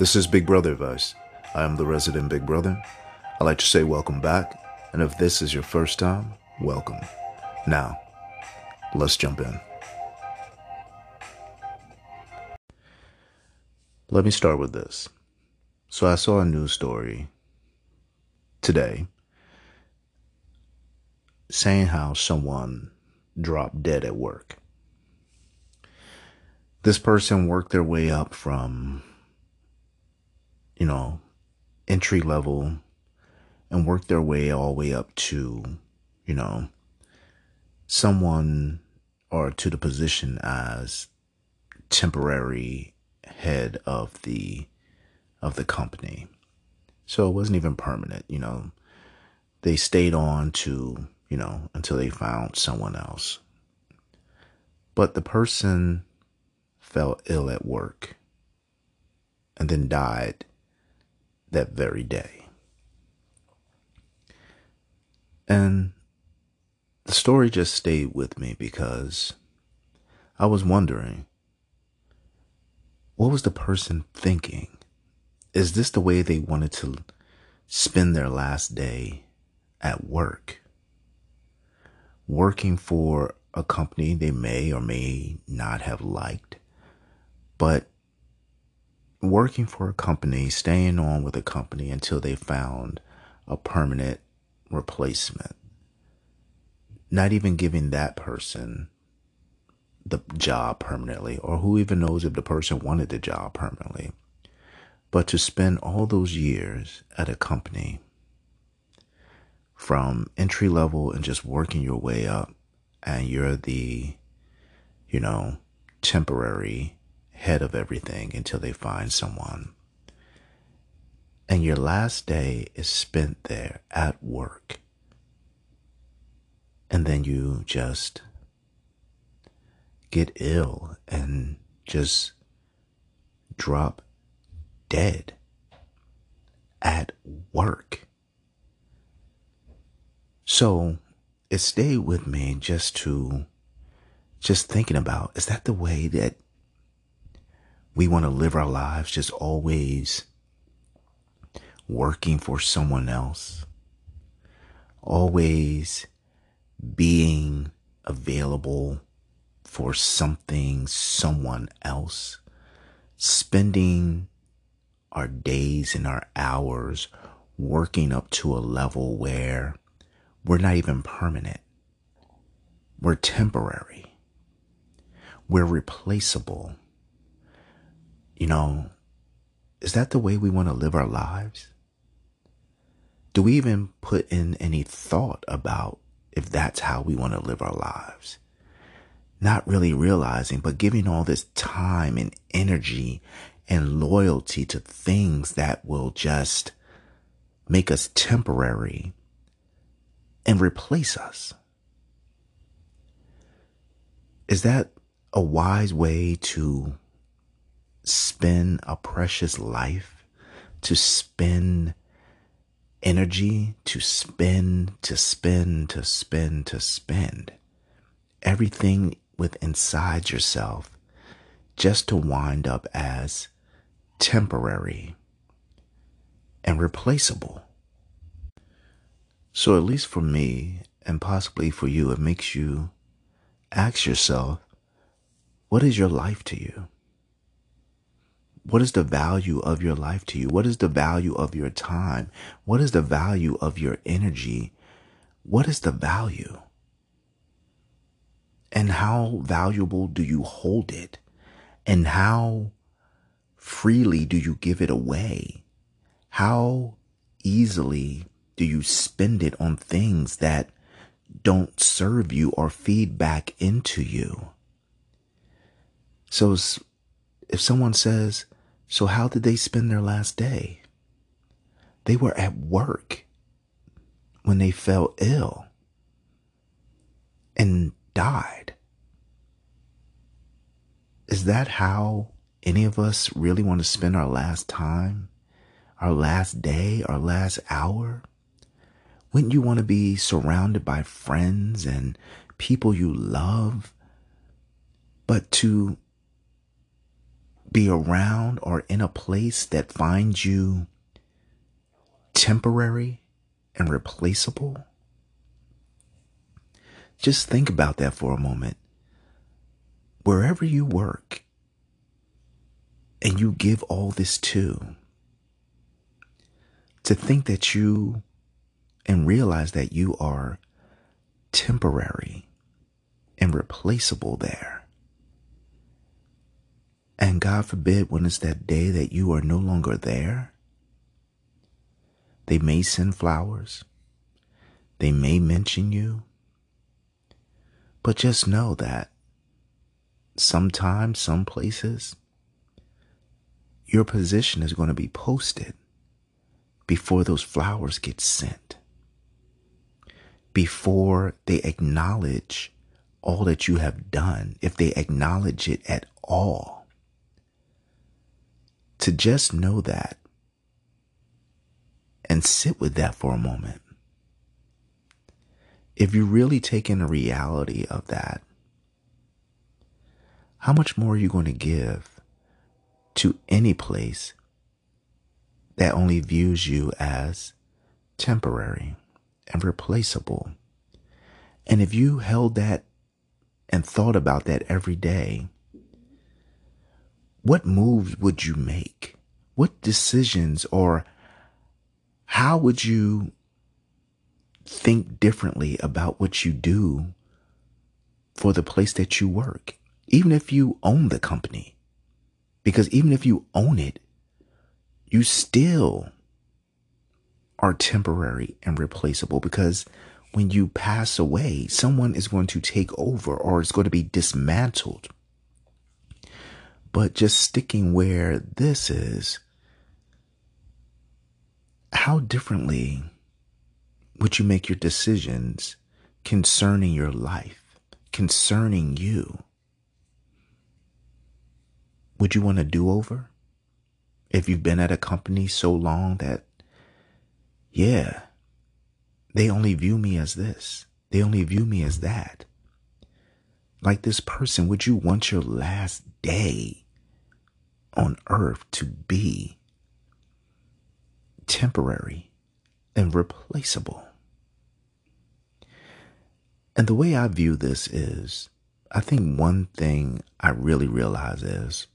This is Big Brother Advice. I am the resident Big Brother. I'd like to say welcome back, and if this is your first time, welcome. Now, let's jump in. Let me start with this. So, I saw a news story today saying how someone dropped dead at work. This person worked their way up from, you know, entry level and worked their way all the way up to, you know, someone or to the position as temporary head of the of the company. So it wasn't even permanent, you know. They stayed on to, you know, until they found someone else. But the person fell ill at work and then died that very day. And the story just stayed with me because I was wondering what was the person thinking? Is this the way they wanted to spend their last day at work? Working for a company they may or may not have liked, but working for a company, staying on with a company until they found a permanent replacement. Not even giving that person the job permanently, or who even knows if the person wanted the job permanently. But to spend all those years at a company from entry level and just working your way up, and you're the, you know, temporary head of everything until they find someone. And your last day is spent there at work. And then you just get ill and just drop dead at work. So it stayed with me just to just thinking about is that the way that we want to live our lives just always working for someone else, always being available for something, someone else, spending our days and our hours working up to a level where we're not even permanent. We're temporary. We're replaceable. You know, is that the way we want to live our lives? Do we even put in any thought about if that's how we want to live our lives? Not really realizing, but giving all this time and energy and loyalty to things that will just make us temporary and replace us. Is that a wise way to spend a precious life, to spend energy, to spend, to spend, to spend, to spend everything with inside yourself just to wind up as temporary and replaceable. So, at least for me, and possibly for you, it makes you ask yourself, what is your life to you? What is the value of your life to you? What is the value of your time? What is the value of your energy? What is the value? And how valuable do you hold it? And how freely do you give it away? How easily do you spend it on things that don't serve you or feed back into you? So if someone says, so how did they spend their last day? They were at work when they fell ill and died. Is that how any of us really want to spend our last time, our last day, our last hour? Wouldn't you want to be surrounded by friends and people you love? But to be around or in a place that finds you temporary and replaceable? Just think about that for a moment. Wherever you work and you give all this to, to think that you and realize that you are temporary and replaceable there. And God forbid when it's that day that you are no longer there, they may send flowers. They may mention you. But just know that sometimes, some places, your position is going to be posted before those flowers get sent, before they acknowledge all that you have done, if they acknowledge it at all. To just know that and sit with that for a moment. If you really take in the reality of that, how much more are you going to give to any place that only views you as temporary and replaceable? And if you held that and thought about that every day, what moves would you make? What decisions or how would you think differently about what you do for the place that you work? Even if you own the company. Because even if you own it, you still are temporary and replaceable because when you pass away, someone is going to take over or it's going to be dismantled. But just sticking where this is, how differently would you make your decisions concerning your life, concerning you? Would you want a do over? If you've been at a company so long that, yeah, they only view me as this, they only view me as that. Like this person, would you want your last day on earth to be temporary and replaceable. And the way I view this is I think one thing I really realize is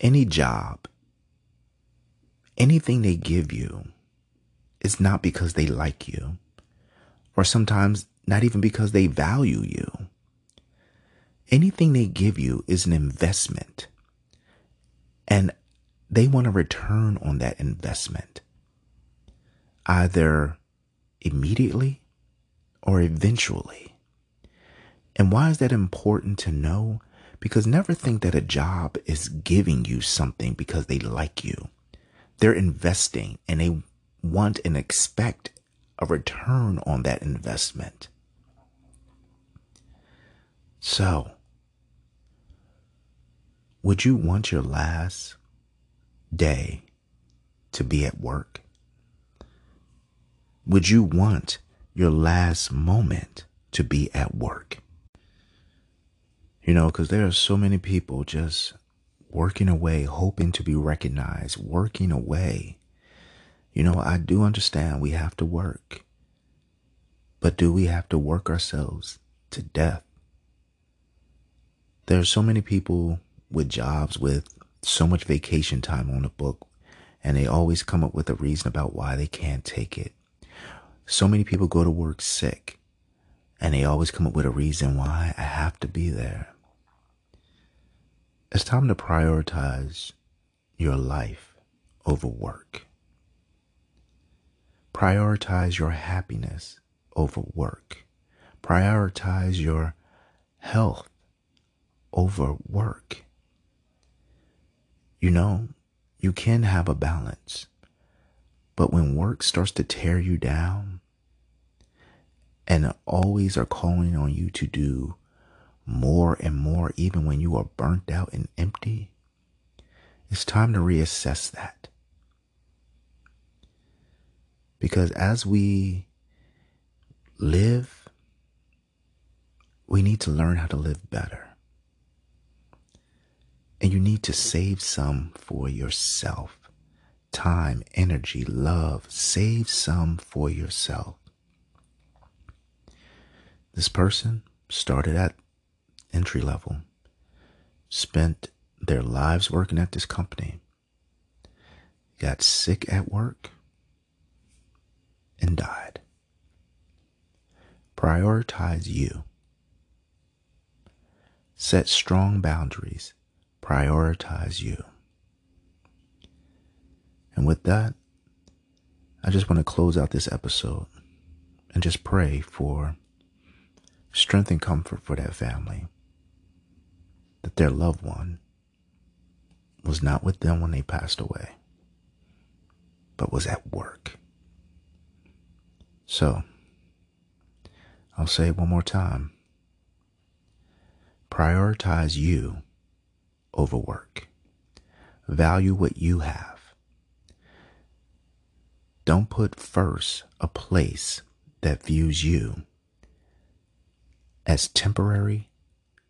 any job, anything they give you is not because they like you, or sometimes not even because they value you. Anything they give you is an investment. And they want a return on that investment, either immediately or eventually. And why is that important to know? Because never think that a job is giving you something because they like you. They're investing and they want and expect a return on that investment. So, would you want your last day to be at work? Would you want your last moment to be at work? You know, because there are so many people just working away, hoping to be recognized, working away. You know, I do understand we have to work. But do we have to work ourselves to death? There are so many people with jobs with so much vacation time on the book and they always come up with a reason about why they can't take it. So many people go to work sick and they always come up with a reason why I have to be there. It's time to prioritize your life over work. Prioritize your happiness over work. Prioritize your health over work. You know, you can have a balance. But when work starts to tear you down and always are calling on you to do more and more, even when you are burnt out and empty, it's time to reassess that. Because as we live, we need to learn how to live better. And you need to save some for yourself. Time, energy, love. Save some for yourself. This person started at entry level, spent their lives working at this company, got sick at work, and died. Prioritize you. Set strong boundaries. Prioritize you. And with that, I just want to close out this episode and just pray for strength and comfort for that family. That their loved one was not with them when they passed away, but was at work. So, I'll say it one more time. Prioritize you over work. Value what you have. Don't put first a place that views you as temporary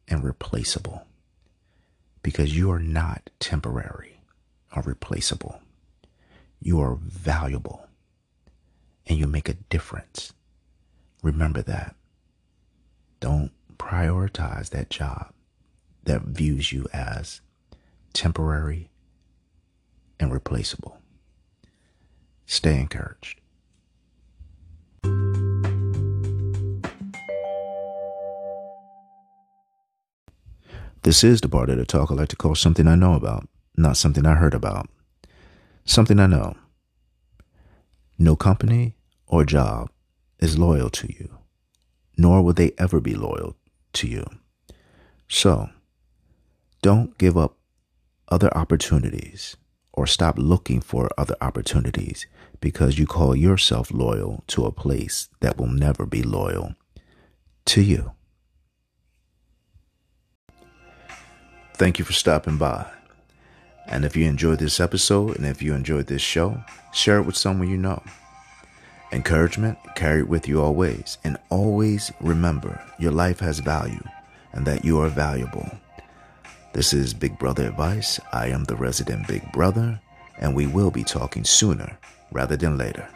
and replaceable because you are not temporary or replaceable. You are valuable and you make a difference. Remember that. Don't prioritize that job that views you as temporary and replaceable. Stay encouraged. This is the part of the talk I like to call something I know about, not something I heard about. Something I know. No company or job is loyal to you, nor will they ever be loyal to you. So, don't give up other opportunities or stop looking for other opportunities because you call yourself loyal to a place that will never be loyal to you. Thank you for stopping by. And if you enjoyed this episode and if you enjoyed this show, share it with someone you know. Encouragement, carry it with you always. And always remember your life has value and that you are valuable. This is Big Brother Advice. I am the resident Big Brother, and we will be talking sooner rather than later.